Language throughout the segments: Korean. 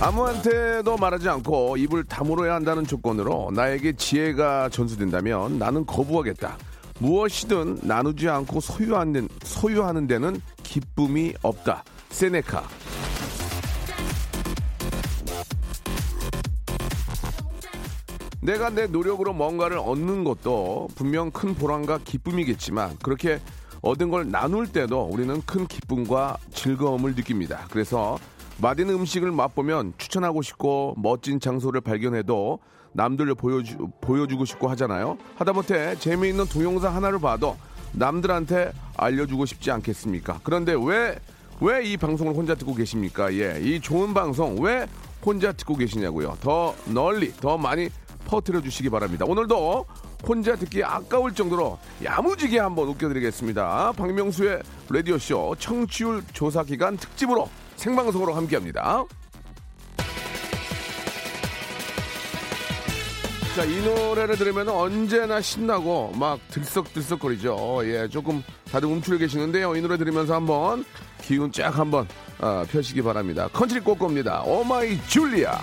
아무한테도 말하지 않고 입을 다물어야 한다는 조건으로 나에게 지혜가 전수된다면 나는 거부하겠다. 무엇이든 나누지 않고 소유하는, 소유하는 데는 기쁨이 없다. 세네카. 내가 내 노력으로 뭔가를 얻는 것도 분명 큰 보람과 기쁨이겠지만 그렇게 얻은 걸 나눌 때도 우리는 큰 기쁨과 즐거움을 느낍니다. 그래서 맛있는 음식을 맛보면 추천하고 싶고 멋진 장소를 발견해도 남들을 보여주, 보여주고 싶고 하잖아요. 하다못해 재미있는 동영상 하나를 봐도 남들한테 알려주고 싶지 않겠습니까? 그런데 왜, 왜 이 방송을 혼자 듣고 계십니까? 예, 이 좋은 방송 왜 혼자 듣고 계시냐고요. 더 널리, 더 많이 퍼뜨려 주시기 바랍니다. 오늘도 혼자 듣기 아까울 정도로 야무지게 한번 웃겨드리겠습니다. 박명수의 라디오쇼 청취율 조사 기간 특집으로 생방송으로 함께합니다. 자, 이 노래를 들으면 언제나 신나고 막 들썩들썩거리죠. 예, 조금 다들 움츠려 계시는데요. 이 노래 들으면서 한번 기운 쫙 한번 어, 펴시기 바랍니다. 컨트리 꼬꼬입니다. Oh My Julia.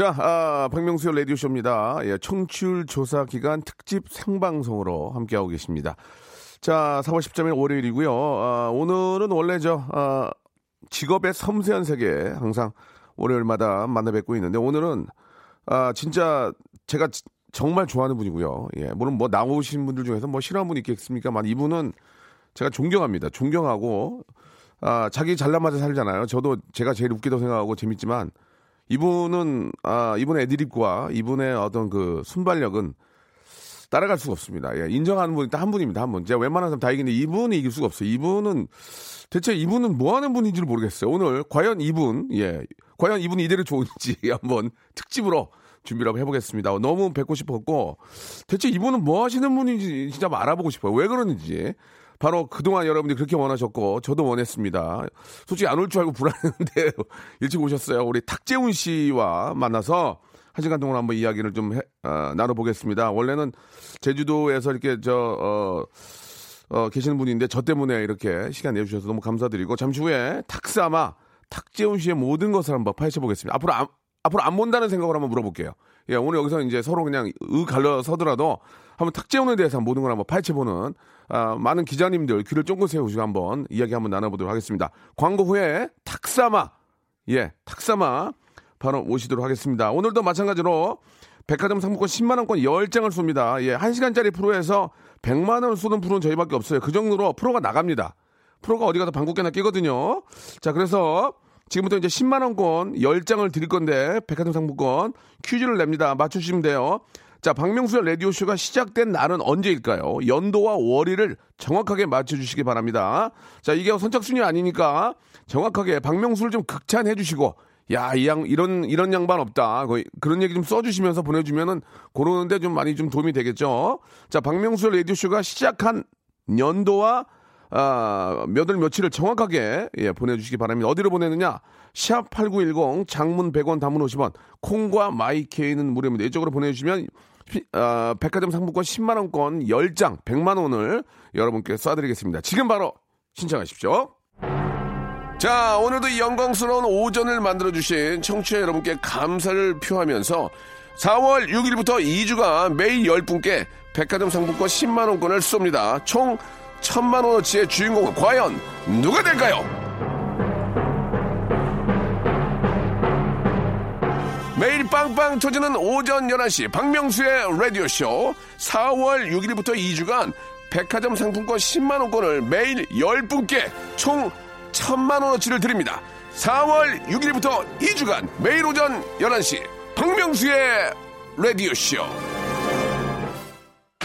자, 아, 박명수의 라디오쇼입니다. 예, 청취율 조사 기간 특집 생방송으로 함께하고 계십니다. 자, 4월 13일 월요일이고요. 아, 오늘은 원래 저, 아, 직업의 섬세한 세계 항상 월요일마다 만나 뵙고 있는데 오늘은 아, 진짜 제가 지- 정말 좋아하는 분이고요. 예, 물론 뭐 나오신 분들 중에서 뭐 싫어하는 분 있겠습니까만 이분은 제가 존경합니다. 존경하고 아, 자기 잘난 맛에 살잖아요. 저도 제가 제일 웃기다고 생각하고 재밌지만 이분은 아 이분의 애드립과 이분의 어떤 그 순발력은 따라갈 수가 없습니다. 예, 인정하는 분이 딱 한 분입니다. 한 분. 제가 웬만한 사람 다 이기는데 이분이 이길 수가 없어요. 이분은 대체 이분은 뭐 하는 분인지를 모르겠어요. 오늘 과연 이분 예 과연 이분이 이대로 좋은지 한번 특집으로 준비를 한번 해보겠습니다. 너무 뵙고 싶었고 대체 이분은 뭐 하시는 분인지 진짜 알아보고 싶어요. 왜 그러는지. 바로 그동안 여러분들이 그렇게 원하셨고 저도 원했습니다. 솔직히 안 올 줄 알고 불안했는데 일찍 오셨어요. 우리 탁재훈 씨와 만나서 한 시간 동안 한번 이야기를 좀 해- 어, 나눠보겠습니다. 원래는 제주도에서 이렇게 저 어, 어, 계시는 분인데 저 때문에 이렇게 시간 내주셔서 너무 감사드리고 잠시 후에 탁사마 탁재훈 씨의 모든 것을 한번 파헤쳐 보겠습니다. 앞으로 안, 앞으로 안 본다는 생각을 한번 물어볼게요. 예, 오늘 여기서 이제 서로 그냥 으 갈려 서더라도 한번 탁재훈에 대해서 모든 걸 한번 파헤쳐 보는 아, 많은 기자님들 귀를 쫑긋 세우시고 한번 이야기 한번 나눠보도록 하겠습니다. 광고 후에 탁사마 예, 탁사마 바로 모시도록 하겠습니다. 오늘도 마찬가지로 백화점 상품권 10만 원권 10장을 쏩니다. 예, 1시간짜리 프로에서 100만 원을 쏘는 프로는 저희밖에 없어요. 그 정도로 프로가 나갑니다. 프로가 어디 가서 방국계나 끼거든요. 자, 그래서 지금부터 이제 10만 원권 10장을 드릴 건데 백화점 상품권 퀴즈를 냅니다. 맞추시면 돼요. 자, 박명수의 라디오쇼가 시작된 날은 언제일까요? 연도와 월일을 정확하게 맞춰주시기 바랍니다. 자, 이게 선착순이 아니니까 정확하게 박명수를 좀 극찬해 주시고, 야, 이 양, 이런, 이런 양반 없다. 거의 그런 얘기 좀 써주시면서 보내주면은, 고르는데 좀 많이 좀 도움이 되겠죠? 자, 박명수의 라디오쇼가 시작한 연도와 아, 몇월 며칠을 정확하게 예, 보내주시기 바랍니다. 어디로 보내느냐? 샵8910 장문 100원 단문 50원 콩과 마이케이는 무료입니다. 이쪽으로 보내주시면 피- 아, 백화점 상품권 10만원권 10장 100만원을 여러분께 쏴드리겠습니다. 지금 바로 신청하십시오. 자, 오늘도 이 영광스러운 오전을 만들어주신 청취자 여러분께 감사를 표하면서 4월 6일부터 2주간 매일 10분께 백화점 상품권 10만원권을 쏩니다. 총 1000만원어치의 주인공은 과연 누가 될까요? 빵빵 터지는 오전 11시 박명수의 라디오쇼 4월 6일부터 2주간 백화점 상품권 10만원권을 매일 10분께 총 1000만원어치를 드립니다. 4월 6일부터 2주간 매일 오전 11시 박명수의 라디오쇼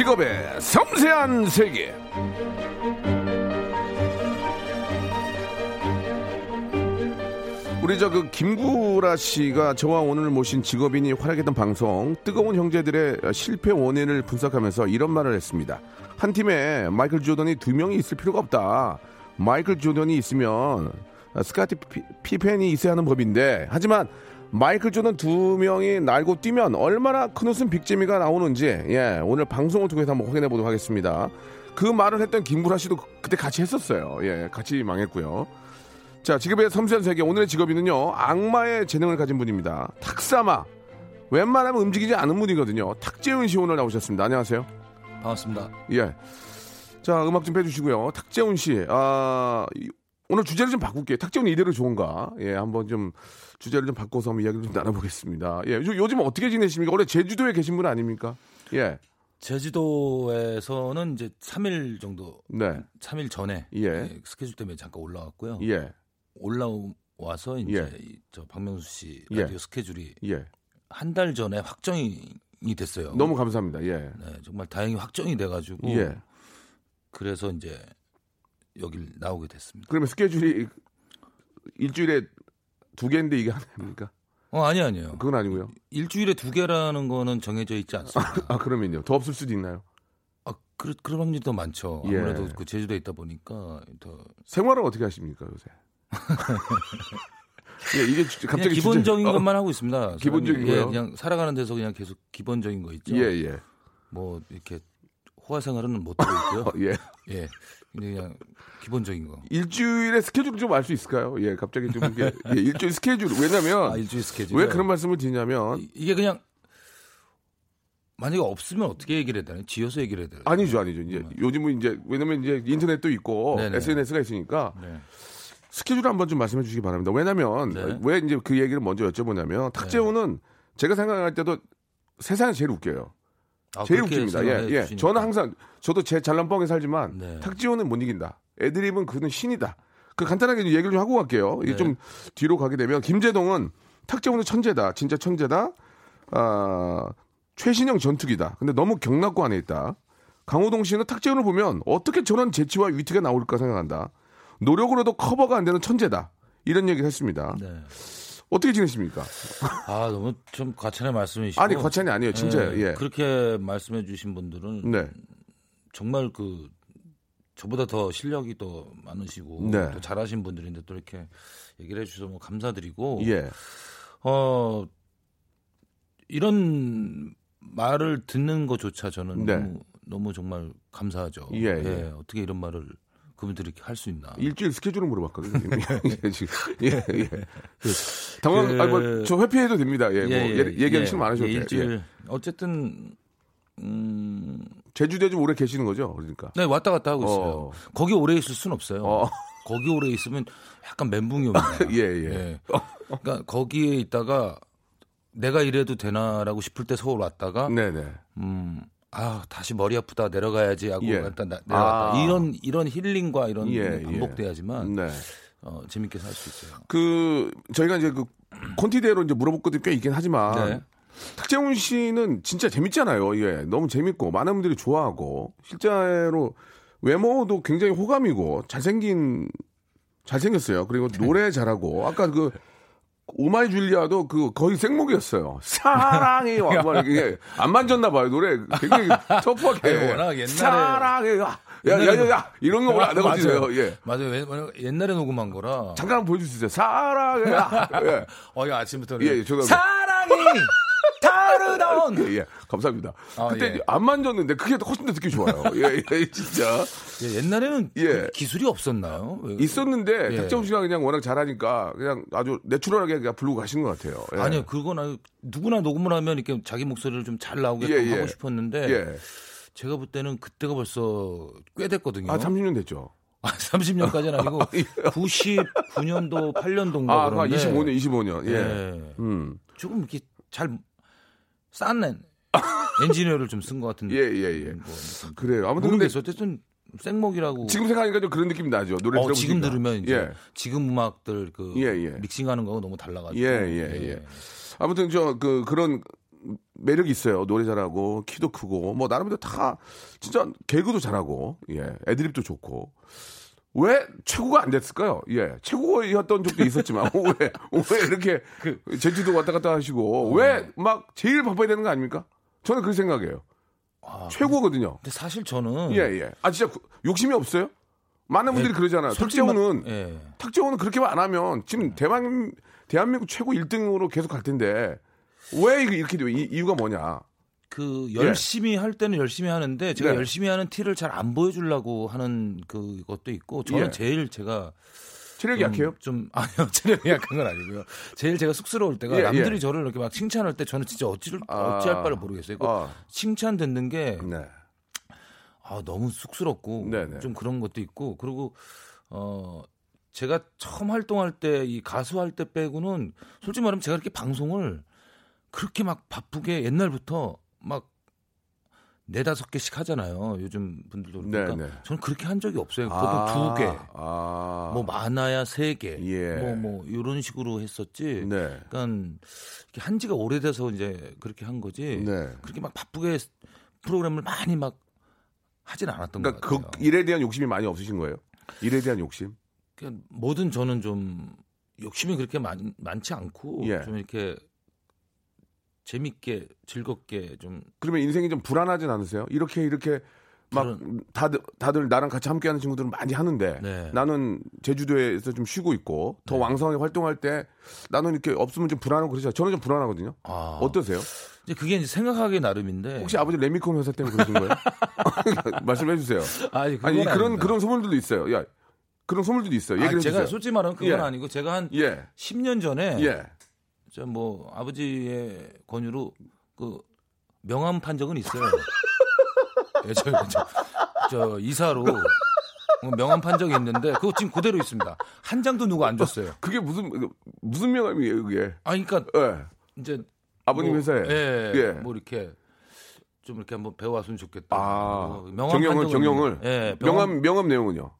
직업의 섬세한 세계. 우리 저 그 김구라 씨가 저와 오늘 모신 직업인이 활약했던 방송 뜨거운 형제들의 실패 원인을 분석하면서 이런 말을 했습니다. 한 팀에 마이클 조던이 두 명이 있을 필요가 없다. 마이클 조던이 있으면 스카티 피- 피펜이 있어야 하는 법인데 하지만 마이클 조던 두 명이 날고 뛰면 얼마나 큰 웃음 빅재미가 나오는지 예 오늘 방송을 통해서 한번 확인해 보도록 하겠습니다. 그 말을 했던 김구라 씨도 그때 같이 했었어요. 예 같이 망했고요. 자, 직업의 섬세한 세계 오늘의 직업인은요 악마의 재능을 가진 분입니다. 탁사마. 웬만하면 움직이지 않은 분이거든요. 탁재훈 씨 오늘 나오셨습니다. 안녕하세요. 반갑습니다. 예. 자, 음악 좀 빼주시고요. 탁재훈 씨, 아, 이- 오늘 주제를 좀 바꿀게요. 탁재훈 이대로 좋은가? 예, 한번 좀 주제를 좀 바꿔서 한번 이야기를 좀 나눠보겠습니다. 예, 요, 요즘 어떻게 지내십니까? 원래 제주도에 계신 분 아닙니까? 예, 제주도에서는 이제 3일 정도, 네, 3일 전에 예. 예, 스케줄 때문에 잠깐 올라왔고요. 예, 올라와서 이제 예. 이- 저 박명수 씨 예. 라디오 스케줄이 예. 한달 전에 확정이 됐어요. 너무 감사합니다. 예, 네, 정말 다행히 확정이 돼가지고 예. 그래서 이제 여길 나오게 됐습니다. 그러면 스케줄이 일주일에 두 개인데 이게 하나입니까? 어 아니 아니요. 그건 아니고요. 일주일에 두 개라는 거는 정해져 있지 않습니다. 아, 그러면요. 더 없을 수도 있나요? 아, 그, 그런 확률이 더 많죠. 예. 아무래도 그 제주도에 있다 보니까 더 생활을 어떻게 하십니까, 요새? 예, 이게 갑자기 기본적인 주제- 어, 것만 하고 있습니다. 기본적인 사람이, 예, 거요? 그냥 살아가는 데서 그냥 계속 기본적인 거 있죠. 예, 예. 뭐 이렇게 호화 생활은 못 하고 있고요. 어, 예. 예, 그냥 기본적인 거. 일주일의 스케줄 좀 알 수 있을까요? 예, 갑자기 좀 이게 예, 일주일 스케줄 왜냐면 아, 일주일 스케줄. 왜 그런 말씀을 드리냐면 이- 이게 그냥 만약에 없으면 어떻게 얘기를 해야 되나요? 지어서 얘기를 해야 되나요? 아니죠, 아니죠. 이제 요즘은 이제 왜냐면 이제 인터넷도 있고 네네. SNS가 있으니까 네. 스케줄 한번 좀 말씀해 주시기 바랍니다. 왜냐면 네. 왜 이제 그 얘기를 먼저 여쭤보냐면 탁재훈은 제가 생각할 때도 세상에 제일 웃겨요. 아, 제일 웃깁니다. 예, 예. 주시니까. 저는 항상 저도 제 잘난 뻥에 살지만 네. 탁지호는 못 이긴다. 애드립은 그는 신이다. 그 간단하게 좀 얘기를 좀 하고 갈게요. 이게 네. 좀 뒤로 가게 되면 김재동은 탁재훈은 천재다. 진짜 천재다. 아, 최신형 전투기다. 근데 너무 경락고 안에 있다. 강호동 씨는 탁재훈을 보면 어떻게 저런 재치와 위트가 나올까 생각한다. 노력으로도 커버가 안 되는 천재다. 이런 얘기를 했습니다. 네. 어떻게 지내십니까? 아 너무 좀 과찬의 말씀이시고. 아니, 과찬이 아니에요. 진짜예요. 예. 그렇게 말씀해 주신 분들은 네. 정말 그 저보다 더 실력이 더 많으시고 네. 또 잘하신 분들인데 또 이렇게 얘기를 해주셔서 뭐 감사드리고 예. 어 이런 말을 듣는 것조차 저는 네. 너무 너무 정말 감사하죠. 예, 예. 어떻게 이런 말을 그분들이 할 수 있나? 일주일 스케줄을 물어봤거든요. 예, 지금. 예, 예. 당황, 그- 아니, 뭐, 저 회피해도 됩니다. 예, 뭐, 예, 얘기하기 싫으면 안 하셔도 예, 돼요. 일주일 예. 어쨌든 음, 좀 오래 계시는 거죠? 그러니까. 네 왔다 갔다 하고 있어요. 어. 거기 오래 있을 수는 없어요. 어. 거기 오래 있으면 약간 멘붕이 옵니다. 예, 예. 그러니까 거기에 있다가 내가 이래도 되나라고 싶을 때 서울 왔다가 네네. 음, 아 다시 머리 아프다 내려가야지 하고 예. 일단 나- 내려갔다. 아. 이런 이런 힐링과 이런 예, 게 반복돼야지만 네. 어, 재밌게 살 수 있어요. 그, 저희가 이제 그, 콘티대로 이제 물어볼 것도 꽤 있긴 하지만. 네. 탁재훈 씨는 진짜 재밌잖아요. 예. 너무 재밌고, 많은 분들이 좋아하고, 실제로 외모도 굉장히 호감이고, 잘생긴, 잘생겼어요. 그리고 네. 노래 잘하고, 아까 그, 오마이 줄리아도 그 거의 생목이었어요. 사랑해요. 막 이게 안 만졌나 봐요. 노래 굉장히 터프하게. 워낙 옛날에- 사랑해요. 야, 야, 야, 옛날에는- 야, 이런 거 오늘 안 해가지고요. 맞아요. 예. 맞아요. 옛날에 녹음한 거라. 잠깐 보여주세요. 사랑해. 예. 어, 이 아침부터. 예, 예, 죄송합니다. 사랑이 다르던. 예, 예. 감사합니다. 아, 그때 예. 안 만졌는데 그게 훨씬 더 듣기 좋아요. 예, 예, 진짜. 예, 옛날에는 예. 그 기술이 없었나요? 왜- 있었는데 예. 탁재훈 씨가 그냥 워낙 잘하니까 그냥 아주 내추럴하게 그냥 부르고 가신 것 같아요. 예. 아니요, 그건 아니 누구나 녹음을 하면 이렇게 자기 목소리를 좀 잘 나오게끔 예, 예. 하고 싶었는데 예. 제가 볼 때는 그때가 벌써 꽤 됐거든요. 아, 30년 됐죠. 아, 30년까지는 아니고 99년도 8년도인가 아, 그런데 25년, 25년. 예. 예. 음. 조금 이렇게 잘 싼 엔지니어를 좀 쓴 것 같은 예, 예, 예. 뭐. 그래요. 아무튼 근데. 어쨌든 생목이라고 지금 생각하니까 좀 그런 느낌이 나죠. 노래 어. 지금 들으면 이제 예. 지금 음악들 그 예, 예. 믹싱하는 거하고 너무 달라가지고 예, 예, 예. 아무튼 저 그 그런 매력이 있어요. 노래 잘하고 키도 크고 뭐 나름대로 다 진짜 개그도 잘하고 예 애드립도 좋고 왜 최고가 안 됐을까요? 예 최고였던 적도 있었지만 왜 왜 이렇게 제주도 왔다 갔다 하시고 왜 막 제일 바빠야 되는 거 아닙니까? 저는 그렇게 생각해요. 아, 최고거든요. 근데 사실 저는 예 예. 아 진짜 구- 욕심이 없어요? 많은 분들이 그러잖아요. 네. 솔직히 탁재훈은 말- 예. 탁재훈은 그렇게만 안 하면 지금 대만 대한민국 최고 1등으로 계속 갈 텐데 왜 이렇게 돼요? 이, 이유가 뭐냐? 그 열심히 할 때는 열심히 하는데 제가 예. 네. 열심히 하는 티를 잘 안 보여주려고 하는 그것도 있고 저는 예. 제일 제가 체력이 좀, 약해요? 좀 아니요 체력이 약한 건 아니고요. 제일 제가 쑥스러울 때가 예, 남들이 예. 저를 이렇게 막 칭찬할 때 저는 진짜 어찌를 아. 어찌할 바를 모르겠어요. 그 아. 칭찬 듣는 게 네. 아, 너무 쑥스럽고 네네. 좀 그런 것도 있고 그리고 어 제가 처음 활동할 때 이 가수 할 때 빼고는 솔직히 말하면 제가 이렇게 방송을 그렇게 막 바쁘게 옛날부터 막 네다섯 개씩 하잖아요. 요즘 분들도 그러니까 네네. 저는 그렇게 한 적이 없어요. 보통 아, 두 개, 아. 뭐 많아야 세 개, 예. 뭐 뭐 이런 식으로 했었지. 네. 그러니까 한 지가 오래돼서 이제 그렇게 한 거지. 네. 그렇게 막 바쁘게 프로그램을 많이 막 하진 않았던 그러니까 것그 같아요. 일에 대한 욕심이 많이 없으신 거예요? 일에 대한 욕심? 그러니까 뭐든 저는 좀 욕심이 그렇게 많, 많지 않고 예. 좀 이렇게 재밌게 즐겁게 좀 그러면 인생이 좀 불안하진 않으세요? 이렇게 이렇게 막 불안- 다들 다들 나랑 같이 함께하는 친구들은 많이 하는데 네. 나는 제주도에서 좀 쉬고 있고 더 네. 왕성하게 활동할 때 나는 이렇게 없으면 좀 불안하고 그러죠. 저는 좀 불안하거든요. 아, 어떠세요? 이제 그게 이제 생각하기 나름인데 혹시 아버지 레미콘 회사 때문에 그러신 거예요? 말씀해 주세요. 아니, 아니 그런 아닙니다. 그런 소문들도 있어요. 야 그런 소문들도 있어요. 아, 제가 해주세요. 솔직히 말하면 그건 예. 아니고 제가 한 예, 10년 전에 예. 저뭐 아버지의 권유로 그 명함 판 적은 있어요. 예, 저, 저, 저 이사로 명함 판 적이 있는데 그거 지금 그대로 있습니다. 한 장도 누구 안 줬어요. 그게 무슨 무슨 명함이에요, 그게? 아, 그러니까 예. 이제 아버님 뭐, 회사에. 예, 예. 뭐 이렇게 좀 이렇게 한번 배워왔으면 좋겠다. 아, 뭐 명함 경영을 경영을 예, 명함 명함 내용은요?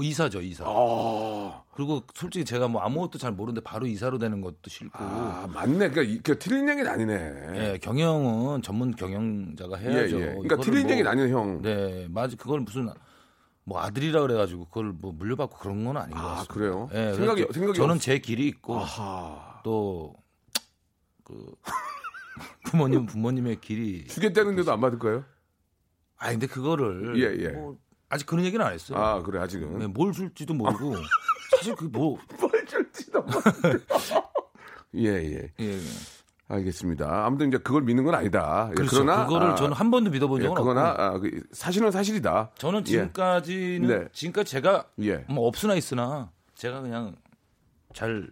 뭐 이사죠 이사. 아, 그리고 솔직히 제가 뭐 아무것도 잘 모르는데 바로 이사로 되는 것도 싫고. 아 맞네. 그러니까, 이- 그러니까 틀린 얘기는 아니네. 예, 경영은 전문 경영자가 예, 해야죠. 예. 그러니까 이거를 틀린 뭐- 얘기는 아니네, 형. 네, 맞아. 그걸 무슨 뭐 아들이라 그래가지고 그걸 뭐 물려받고 그런 건 아닌 것 아, 같습니다. 그래요? 예, 생각이 생각이 저는 없- 제 길이 있고 아하. 또그 부모님 부모님의 길이. 주겠다는데도 안 받을 거예요? 아 근데 그거를 예, 예. 뭐 아직 그런 얘기는 안 했어요. 아 그래 아직은. 네, 뭘 줄지도 모르고 사실 그뭐 뭘 줄지도 예, 예. 예, 알겠습니다. 아무튼 이제 그걸 믿는 건 아니다. 예, 그렇죠. 그러나 그거를 아, 저는 한 번도 믿어본 예, 적은 그거나 없고. 아, 그 사실은 사실이다. 저는 예. 지금까지는 네. 지금까지 제가 예. 뭐 없으나 있으나 제가 그냥 잘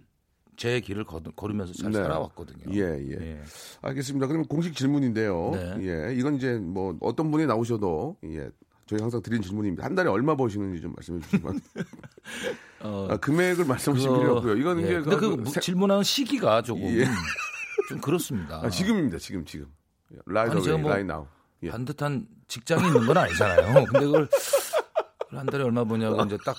제 길을 걸- 걸으면서 잘 네. 살아왔거든요. 예, 예. 예. 알겠습니다. 그럼 공식 질문인데요. 네. 예, 이건 이제 뭐 어떤 분이 나오셔도 예, 저희 항상 드리는 질문입니다. 한 달에 얼마 버시는지 좀 말씀해 주시면. 어, 아, 금액을 말씀하실 필요 없고요. 이건 예. 이제 근데 그그 무- 세- 질문하는 시기가 조금 예. 좀 그렇습니다. 아, 지금입니다. 지금 지금. 제가 어웨이, 뭐 라이 나우. 예. 반듯한 직장이 있는 건 아니잖아요. 근데 그걸 한 달에 얼마 버냐고 이제 딱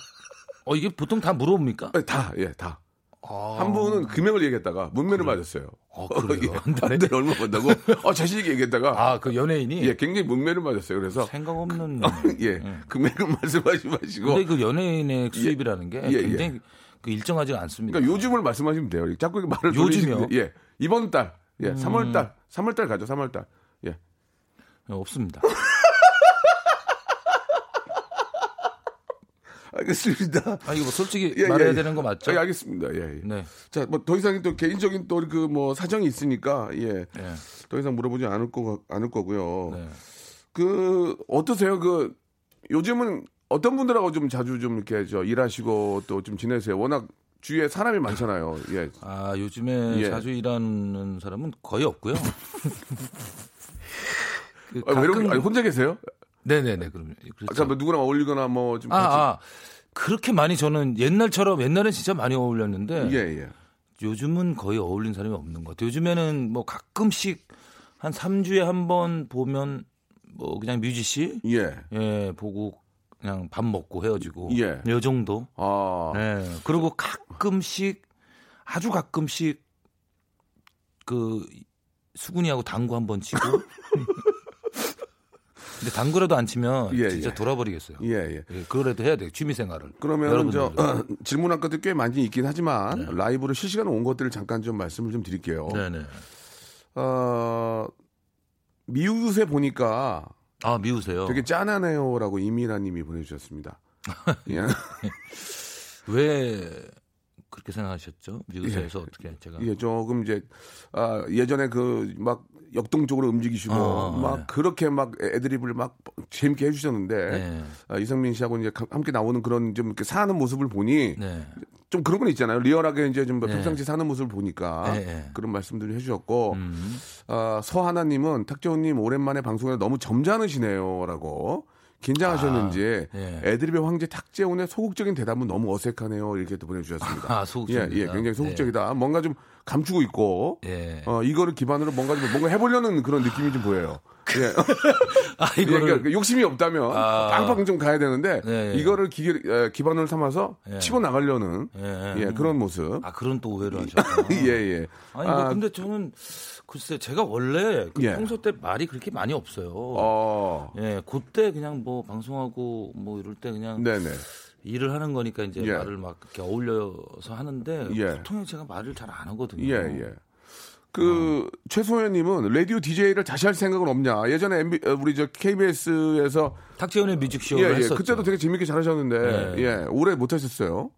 어 이게 보통 다 물어봅니까? 아, 다, 예, 다. 아, 한 분은 금액을 얘기했다가 문매를 맞았어요. 어, 그래요? 예, 한 달에? 얼마 번다고? 어, 자신 있게 얘기했다가 아, 그 연예인이 예, 굉장히 문매를 맞았어요. 그래서 생각 없는 예, 금액을 말씀하지 마시고 근데 그 연예인의 수입이라는 게 예, 예. 굉장히 그 일정하지 않습니다. 그러니까 요즘을 말씀하시면 돼요. 자꾸 말을 요즘이요? 음. 예. 이번 달. 예. 3월 달. 3월 달 가죠. 3월 달. 예. 없습니다. 알겠습니다. 아 이거 뭐 솔직히 예, 말해야 예, 예. 되는 거 맞죠? 예, 알겠습니다. 예. 예. 네. 자, 뭐 더 이상 또 개인적인 또 그 뭐 사정이 있으니까 예. 예. 더 이상 물어보지 않을 거 않을 거고요. 네. 그 어떠세요? 그 요즘은 어떤 분들하고 좀 자주 좀 이렇게 저 일하시고 또 좀 지내세요? 워낙 주위에 사람이 많잖아요. 예. 아 요즘에 예. 자주 일하는 사람은 거의 없고요. 그 아, 가끔- 아니, 혼자 계세요? 네네네 그럼요. 아, 그렇죠. 자, 뭐 누구랑 어울리거나 뭐좀 아, 아 그렇게 많이 저는 옛날처럼 옛날엔 진짜 많이 어울렸는데 예, 예. 요즘은 거의 어울린 사람이 없는 것 같아요. 요즘에는 뭐 가끔씩 한 3주에 한 번 보면 뭐 그냥 뮤지 씨 예. 예, 보고 그냥 밥 먹고 헤어지고 예. 요 정도. 아. 예. 그리고 가끔씩 아주 가끔씩 그 수근이하고 당구 한 번 치고 근데 당구라도 안 치면 예, 진짜 예. 돌아버리겠어요. 예, 예. 예, 그거라도 해야 돼요. 취미 생활을. 그러면 저 여러분들도. 질문할 것도 꽤 많이 있긴 하지만 네. 라이브로 실시간으로 온 것들을 잠깐 좀 말씀을 좀 드릴게요. 네 네. 어, 미우새 보니까 아 미우세요. 되게 짠하네요라고 이미라님이 보내 주셨습니다. 예. 왜 그렇게 생각하셨죠? 미우세에서 어떻게 제가 예, 조금 이제 아, 예전에 그 막 역동적으로 움직이시고 어, 막 네. 그렇게 막 애드립을 막 재밌게 해주셨는데 네. 아, 이성민 씨하고 이제 가- 함께 나오는 그런 좀 이렇게 사는 모습을 보니 네. 좀 그런 건 있잖아요. 리얼하게 이제 좀 네. 평상시 사는 모습을 보니까 네, 네. 그런 말씀들을 해주셨고 음. 아, 서하나님은 탁재훈님 오랜만에 방송에 너무 점잖으시네요라고 긴장하셨는지 아, 예. 애드립의 황제 탁재훈의 소극적인 대답은 너무 어색하네요 이렇게 또 보내주셨습니다. 아, 소극적이다. 예, 예, 굉장히 소극적이다. 뭔가 좀 감추고 있고 예. 어, 이거를 기반으로 뭔가 좀 뭔가 해보려는 그런 느낌이 좀 보여요. 예. 아 예, 이거를 그러니까 욕심이 없다면 아. 빵빵 좀 가야 되는데 네, 예. 이거를 기, 에, 기반으로 삼아서 예. 치고 나가려는 예. 예, 그런 모습. 아 그런 또 오해를 하셨구나. 예, 예. 아니 뭐 근데 저는 글쎄 제가 원래 그 예. 평소 때 말이 그렇게 많이 없어요. 어, 예, 그때 그냥 뭐 방송하고 뭐 이럴 때 그냥 네네. 일을 하는 거니까 이제 예. 말을 막 이렇게 어울려서 하는데 예. 보통 제가 말을 잘 안 하거든요. 예, 예. 그 최소연님은 라디오 DJ를 다시 할 생각은 없냐? 예전에 MB, 어, 우리 저 KBS에서 탁재훈의 뮤직쇼를 예, 예. 그때도 되게 재밌게 잘하셨는데 예. 예, 오래 못 하셨어요.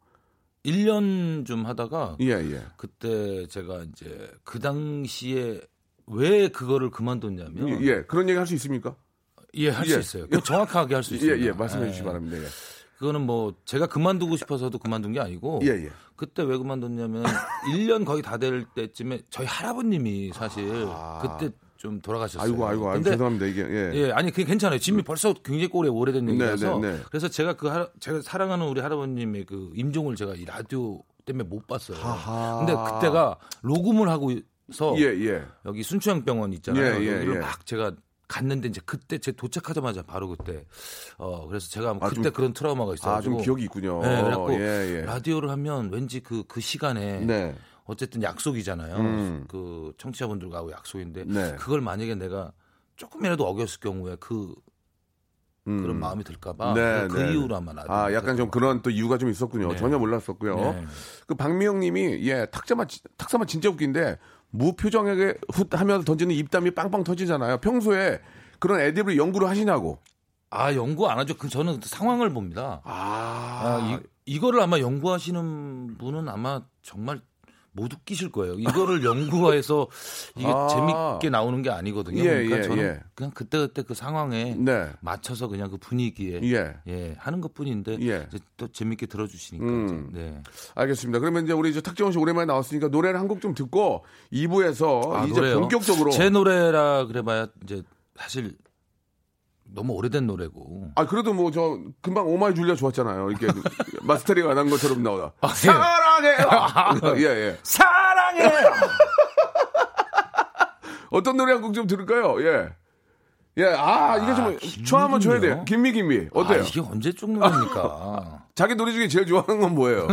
1년 좀 하다가 예, 예. 그때 제가 이제 그 당시에 왜 그거를 그만뒀냐면 예, 그런 얘기 할 수 있습니까? 예, 할수 예. 있어요. 정확하게 할수 예, 있어요. 예, 말씀해 주시기 바랍니다. 예. 그거는 뭐 제가 그만두고 싶어서도 그만둔 게 아니고 예, 예. 그때 왜 그만뒀냐면 1년 거의 다 될 때쯤에 저희 할아버님이 사실 그때 좀 돌아가셨어요. 아이고, 아이고, 아이고, 근데 죄송합니다. 이게 예. 예, 아니 그게 괜찮아요. 짐이 벌써 굉장히 오래 오래된 네, 얘기라서 네, 네. 그래서 제가 그 할- 제가 사랑하는 우리 할아버님의 그 임종을 제가 이 라디오 때문에 못 봤어요. 하하. 근데 그때가 녹음을 하고 서 예, 예. 여기 순추향병원 있잖아요. 예, 예, 여기를 예. 막 제가 갔는데 이제 그때 제 도착하자마자 바로 그때 어 그래서 제가 아, 그때 좀- 그런 트라우마가 있어요. 아, 좀 기억이 있군요. 네, 그래갖고 예, 예. 라디오를 하면 왠지 그그 시간에 네. 어쨌든 약속이잖아요. 음. 그 청취자분들과하고 약속인데 네. 그걸 만약에 내가 조금이라도 어겼을 경우에 그 음. 그런 마음이 들까봐 네, 그 네. 이유로 아마 아, 약간 좀 그런 또 이유가 좀 있었군요. 네. 전혀 몰랐었고요. 네. 그 박미영 님이 예, 탁자만 지- 탁사만 진짜 웃긴데 무표정하게 훗 하면 던지는 입담이 빵빵 터지잖아요. 평소에 그런 애드립을 연구를 하시냐고. 아 연구 안 하죠. 그 저는 상황을 봅니다. 아, 아, 이, 이거를 아마 연구하시는 분은 아마 정말 못 웃기실 거예요. 이거를 연구해서 이게 아. 재밌게 나오는 게 아니거든요. 예, 그러니까 예, 저는 예. 그냥 그때 그때 그 상황에 네. 맞춰서 그냥 그 분위기에 예. 예, 하는 것뿐인데 예. 또 재밌게 들어주시니까 음. 네. 알겠습니다. 그러면 이제 우리 이제 탁재원 씨 오랜만에 나왔으니까 노래를 한 곡 좀 듣고 2부에서 아, 이제 노래요? 본격적으로 제 노래라 그래봐야 이제 사실 너무 오래된 노래고 아 그래도 뭐 저 금방 오마이 줄리아 좋았잖아요. 이렇게 마스터링 안 한 것처럼 나오다. 아, 예. 사랑해요. 예 예. 사랑해. 어떤 노래 한 곡 좀 들을까요? 예. 예, 아, 이게 좀, 김미, 초 한번 줘야? 돼요. 김미, 김미. 어때요? 아, 이게 언제 쪽는 겁니까? 자기 노래 중에 제일 좋아하는 건 뭐예요?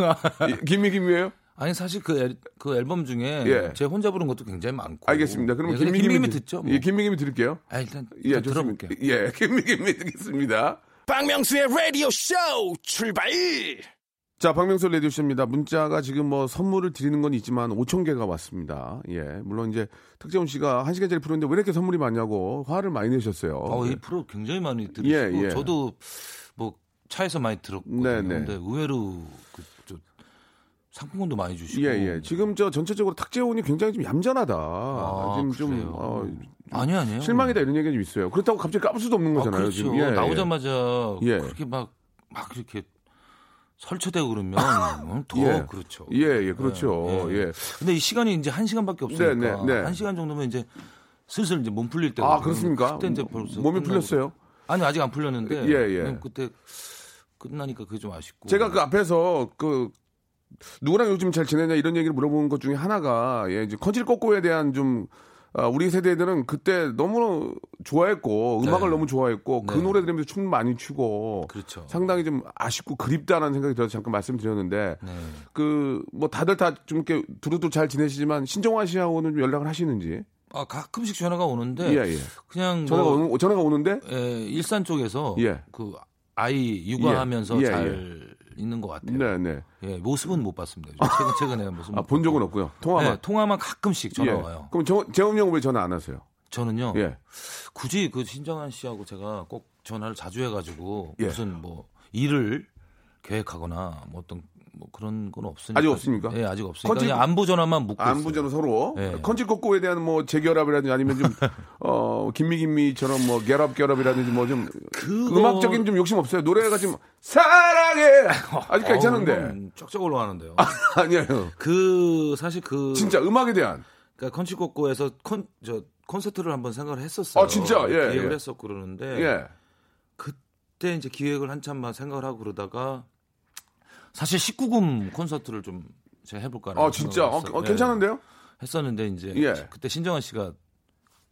이- 김미, 김미예요 아니 사실 그, 앨, 그 앨범 중에 예. 제 혼자 부른 것도 굉장히 많고. 알겠습니다. 그럼 예, 김미, 김미, 듣죠. 뭐. 예, 김미, 김미 들을게요. 아, 일단 예. 들어볼게요. 예, 김미, 김미 듣겠습니다. 박명수의 라디오 쇼 출발 자, 박명수 라디오쇼입니다. 문자가 지금 뭐 선물을 드리는 건 있지만 5천 개가 왔습니다. 예, 물론 이제 특재훈 씨가 한 시간짜리 프로인데 왜 이렇게 선물이 많냐고 화를 많이 내셨어요. 어, 예. 이 프로 굉장히 많이 들으시고 예, 예. 저도 뭐 차에서 많이 들었거든요. 네, 네. 근데 의외로 그, 저, 상품권도 많이 주시고. 예, 예. 지금 저 전체적으로 탁재훈이 굉장히 좀 얌전하다. 아, 지금 좀 그래요? 어, 아니 아니에요. 실망이다 이런 얘기가 좀 있어요. 그렇다고 갑자기 까볼 수도 없는 아, 거잖아요. 그렇죠. 지금. 예, 예. 나오자마자 예. 그렇게 막막 이렇게 설쳐대고 그러면 어, 더 예. 그렇죠. 예, 예, 그렇죠. 예, 예. 예. 근데 이 시간이 이제 한 시간밖에 없으니까 네, 네, 네. 한 시간 정도면 이제 슬슬 이제 몸 풀릴 때가 아, 그렇습니까? 그때 이제 벌써 몸이. 풀렸어요? 아니 아직 안 풀렸는데 예, 예. 그때 끝나니까 그게 좀 아쉽고 제가 그 앞에서 그 누구랑 요즘 잘 지내냐 이런 얘기를 물어보는 것 중에 하나가 예, 이제 커질 꼬꼬에 대한 좀 아, 우리 세대들은 그때 너무 좋아했고 음악을 네. 너무 좋아했고 그 네. 노래 들으면서 춤 많이 추고 그렇죠. 상당히 좀 아쉽고 그립다라는 생각이 들어서 잠깐 말씀드렸는데 네. 그뭐 다들 다 좀 이렇게 두루두루 잘 지내시지만 신정화 씨하고는 좀 연락을 하시는지 아 가끔씩 전화가 오는데 예, 예. 그냥 전화가 뭐, 오는 전화가 오는데 예, 일산 쪽에서 예. 그 아이 육아하면서 예, 예, 잘 있는 것 같아요. 네, 네. 예, 모습은 못 봤습니다. 최근 최근에 모습 아, 본 적은 없고요. 통화만. 네, 통화만 가끔씩 전화 예. 와요. 그럼 저, 재훈 형은 왜 전화 안 하세요? 저는요. 예. 굳이 그 신정한 씨하고 제가 꼭 전화를 자주 해가지고 예. 무슨 뭐 일을 계획하거나 뭐 어떤 뭐 그런 건 없으니까 아직 없습니까? 예, 아직 없으니까 그냥 안부 전화만 묻고 있어요. 안부전은 서로 예. 컨치 꼬꼬에 대한 뭐 재결합이라든지 아니면 좀 어, 김미김미처럼 뭐 결합 결합이라든지 뭐좀 그거- 음악적인 좀 욕심 없어요. 노래가 지금 사랑해 아직 어우, 괜찮은데 쩍쩍 올라가는데요. 아니에요. 그 사실 그 진짜 음악에 대한 그러니까 컨치코코에서 콘저 콘서트를 한번 생각을 했었어요. 아, 진짜? 예, 기획을 예. 했었고 그러는데 예. 그때 이제 기획을 한참만 생각을 하고 그러다가 사실 19금 콘서트를 좀 제가 해볼까라고 아 진짜 어, 어. 괜찮은데요? 예. 했었는데 이제 예. 그때 신정환 씨가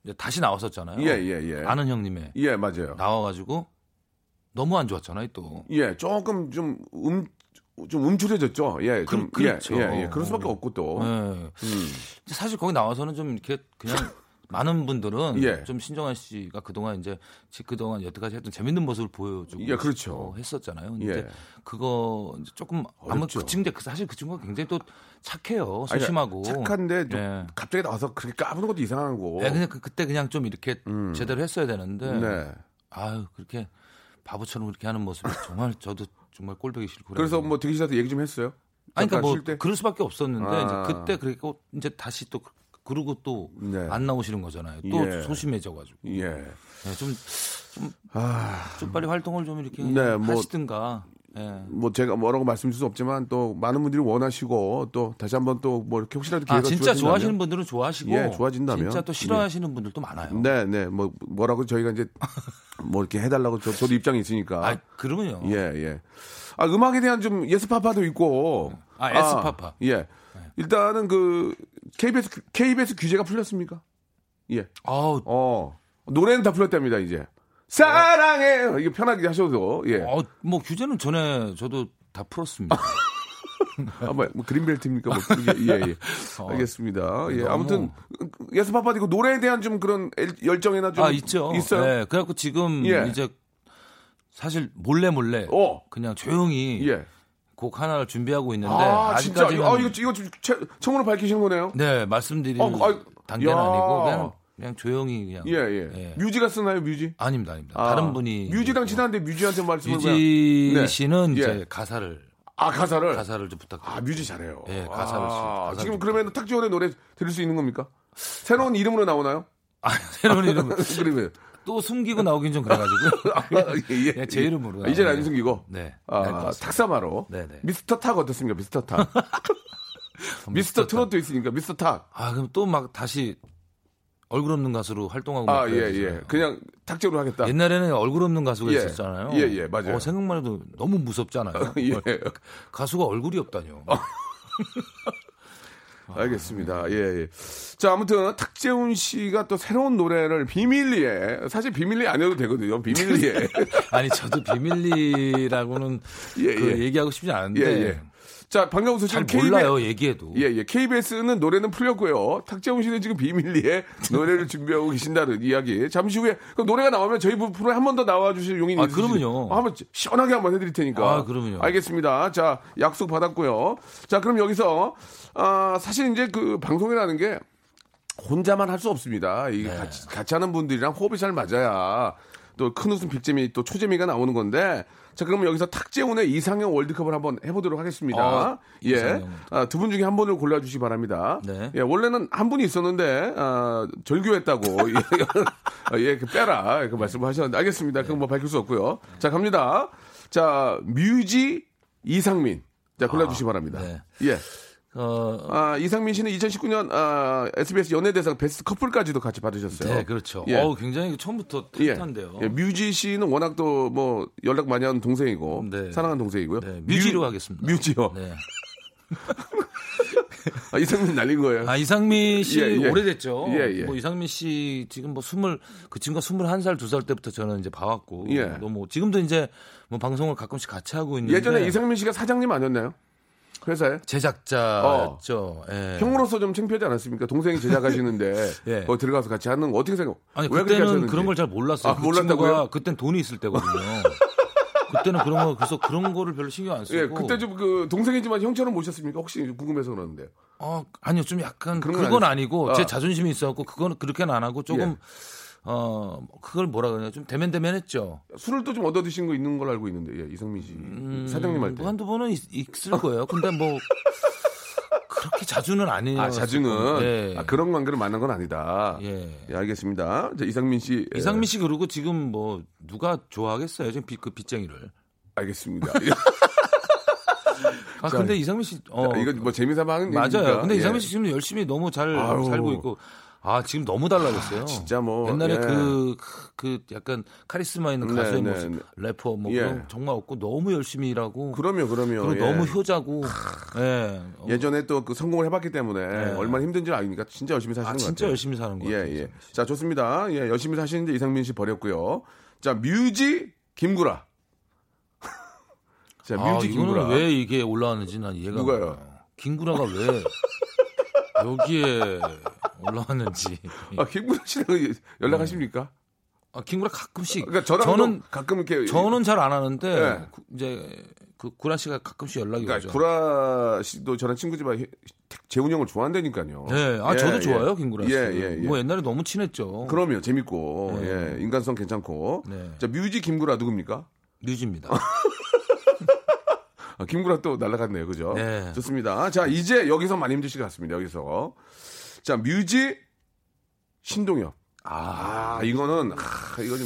이제 다시 나왔었잖아요. 예, 예, 예. 아는 형님의 예 맞아요. 나와가지고 너무 안 좋았잖아요 또. 예 조금 좀 음. 좀 음출해졌죠. 예, 좀 그- 그렇죠. 예, 예, 예. 그럴 수밖에 없고 또. 예. 음. 사실 거기 나와서는 좀 이렇게 그냥 많은 분들은 예. 좀 신정환 씨가 그동안 이제 지- 그동안 여태까지 했던 재밌는 모습을 보여주고 예, 그렇죠. 어, 했었잖아요. 근데 예. 그거 이제 조금 아무 어렵죠. 그 친구 사실 그 친구가 굉장히 또 착해요. 아니, 소심하고 착한데 좀 예. 갑자기 나와서 그렇게 까부는 것도 이상하고. 네, 그냥 그, 그때 그냥 좀 이렇게 제대로 했어야 되는데 음. 네. 아유 그렇게 바보처럼 그렇게 하는 모습이 정말 저도 정말 꼴보기 싫고 그래서 뭐 대기실한테 얘기 좀 했어요. 아니 그러니까 뭐? 그럴 수밖에 없었는데 아. 이제 그때 그리고 이제 다시 또 그러고 또안 네. 나오시는 거잖아요. 또 예. 소심해져가지고 예. 네, 좀, 좀, 아, 좀 빨리 활동을 좀 이렇게 네, 뭐- 하시든가. 예. 뭐 제가 뭐라고 말씀드릴 수 없지만 또 많은 분들이 원하시고 또 다시 한번 또 뭐 이렇게 혹시라도 기회가 아 진짜 주어진다면 좋아하시는 분들은 좋아하시고 예, 좋아진다면. 진짜 또 싫어하시는 분들도 많아요. 네, 네. 뭐 뭐라고 저희가 이제 뭐 이렇게 해달라고 저, 저도 입장이 있으니까. 아 그러면요. 예, 예. 아 음악에 대한 좀 Yes Papa도 있고. 아, Yes Papa. 예. 일단은 그 KBS KBS 규제가 풀렸습니까? 예. 아우, 어 노래는 다 풀렸답니다 이제. 사랑해 이게 편하게 하셔도 예. 어, 뭐 규제는 전에 저도 다 풀었습니다. 아, 뭐, 뭐 그린벨트입니까? 뭐, 예, 예. 어. 알겠습니다. 예, 너무- 아무튼 Yes Papa도 있고 노래에 대한 좀 그런 엘- 열정이나 좀 아 있죠. 있어요. 예, 그래갖고 지금 예. 이제 사실 몰래 몰래 어. 그냥 조용히 예. 곡 하나를 준비하고 있는데 아, 아, 진짜. 아, 이거 이거 좀 채- 처음으로 밝히시는 거네요. 네 말씀드릴 어, 아이, 단계는 야. 아니고 그냥 그냥 조용히 그냥 예, 예. 예. 뮤지가 쓰나요, 뮤지? 아닙니다, 아닙니다. 아, 다른 분이 뮤지랑 친한데 뮤지한테 말씀을 뮤지 그냥- 네. 씨는 예. 이제 가사를 아, 가사를 가사를 좀 부탁드려요. 아, 뮤지 잘해요. 예, 가사를 아, 좀- 가사를 지금 좀 그러면 탁재훈의 노래 들을 수 있는 겁니까? 새로운 이름으로 나오나요? 아, 새로운 이름 그러면 또 숨기고 나오긴 좀 그래가지고 아, 예, 그냥 제 이름으로 아, 이제는. 안 숨기고. 네, 아, 같습니다. 탁사마로. 네, 네. 미스터 탁 어떻습니까? 미스터 탁. 미스터 트롯도 있으니까 미스터 탁. 아 그럼 또 막 다시 얼굴 없는 가수로 활동하고 아, 막 예, 예. 그냥 탁적으로 하겠다. 옛날에는 얼굴 없는 가수가 예. 있었잖아요. 예, 예, 맞아요. 어, 생각만 해도 너무 무섭잖아요. 예. 가수가 얼굴이 없다뇨. 알겠습니다. 예, 예. 자, 아무튼 탁재훈 씨가 또 새로운 노래를 비밀리에 사실 비밀리에 안 해도 되거든요. 비밀리에. 아니 저도 비밀리라고는 예, 그 예. 얘기하고 싶지 예, 않은데 예. 자, 반가워서 잘 지금 몰라요 얘기해도. 예, 예. KBS는 노래는 풀렸고요. 탁재훈 씨는 지금 비밀리에 노래를 준비하고 계신다는 이야기. 잠시 후에 그럼 노래가 나오면 저희 프로에 한 번 더 나와 주실 용인이 아? 그러면요. 아, 한번 시원하게 한번 해 드릴 테니까. 아, 그러면요. 알겠습니다. 자, 약속 받았고요. 자, 그럼 여기서 아, 사실 이제 그 방송이라는 게 혼자만 할 수 없습니다. 네. 이 같이, 같이 하는 분들이랑 호흡이 잘 맞아야 또 큰 웃음 빅재미 또 초재미가 나오는 건데 자 그러면 여기서 탁재훈의 이상형 월드컵을 한번 해보도록 하겠습니다. 어, 예. 아, 두 분 중에 한 분을 골라주시기 바랍니다. 네. 예, 원래는 한 분이 있었는데 아, 절교했다고 예, 예, 그 빼라 그 말씀을 하셨는데 알겠습니다. 그건 뭐 밝힐 수 없고요. 자 갑니다. 자 뮤지 이상민 자 골라주시기 바랍니다. 네. 예. 어, 아, 이상민 씨는 2019년 아, SBS 연예대상 베스트 커플까지도 같이 받으셨어요. 네, 그렇죠. 예. 어우, 굉장히 처음부터 예. 탓한데요. 예, 뮤지 씨는 워낙 또 뭐 연락 많이 하는 동생이고 네. 사랑하는 동생이고요. 네, 뮤지로 뮤- 하겠습니다. 뮤지요. 네. 아, 이상민 날린 거예요. 아 이상민 씨 예, 예. 오래됐죠. 예, 예. 뭐 이상민 씨 지금 뭐 스물 그 친구가 스물한 살 두 살 때부터 저는 이제 봐왔고 예. 너무 지금도 이제 뭐 방송을 가끔씩 같이 하고 있는데 예전에 이상민 씨가 사장님 아니었나요? 회사에? 제작자였죠. 예. 형으로서 좀 창피하지 않았습니까? 동생이 제작하시는데 예. 거기 들어가서 같이 하는 거 어떻게 생각? 아니 그때는. 그런 걸 잘 몰랐어요. 아, 그 몰랐다고요? 그땐 돈이 있을 때거든요. 그때는 그런 거 그래서 그런 거를 별로 신경 안 쓰고. 예, 그때 좀 그 동생이지만 형처럼 모셨습니까? 혹시 궁금해서 그러는데. 어, 아니요, 좀 약간 건 그건 아니- 아니고 아. 제 자존심이 있어갖고 그거는 그렇게는 안 하고 조금 예. 어 그걸 뭐라 그러냐 좀 대면대면했죠. 술을 또 좀 얻어 드신 거 있는 걸로 알고 있는데, 예, 이상민 씨 사장님 할 때. 뭐 한두 번은 있, 있을 거예요. 근데 뭐 그렇게 자주는 아니에요. 아, 자주는 예. 아, 그런 관계를 만난 건 아니다. 예. 예, 알겠습니다. 자, 이상민 씨. 예, 이상민 씨 그리고 지금 뭐 누가 좋아하겠어요? 지금 빚, 그 빚쟁이를. 알겠습니다. 아 자, 근데 이상민 씨 어, 자, 이거 뭐 재미삼아 하는 맞아요. 얘기니까. 근데 예. 이상민 씨 지금 열심히 너무 잘 아유. 살고 있고 아 지금 너무 달라졌어요. 진짜 뭐, 옛날에 예. 그, 그 약간 카리스마 있는 네, 가수의 네, 모습, 네. 래퍼 뭐 예. 그런 정말 없고 너무 열심히 일하고 그럼요, 그럼요. 그리고 예. 너무 효자고 예. 어, 예전에 또 그 성공을 해봤기 때문에 얼마나 힘든지 아니까 진짜 열심히 사시는 아것 진짜. 열심히 사는 거 예. 예. 자, 좋습니다. 예, 열심히 사시는데 이상민 씨 버렸고요. 자, 뮤지 김구라. 자, 아, 뮤지 김구라. 이거는 왜 이게 올라왔는지 난 이해가 누가요? 가요. 김구라가 왜 여기에 올라왔는지. 아, 김구라 씨랑 연락하십니까? 아, 김구라 가끔씩 그러니까 저랑 저는 가끔 이렇게 저는 잘 안 하는데 예. 구- 이제 그 구라 씨가 가끔씩 연락이 그러니까 오죠. 구라 씨도 저랑 친구지만 해- 재훈이 형을 좋아한다니까요. 네, 아 예, 저도 예. 좋아요 김구라 씨. 예, 예, 예. 뭐 옛날에 너무 친했죠. 그럼요, 재밌고, 네. 예, 인간성 괜찮고. 네. 자, 뮤지 김구라 누굽니까? 뮤지입니다. 아, 김구라 또 날라갔네요, 그죠? 네. 좋습니다. 자, 이제 여기서 많이 힘드실 것 같습니다, 여기서. 자, 뮤지 신동엽. 아, 이거는, 아, 이거 좀,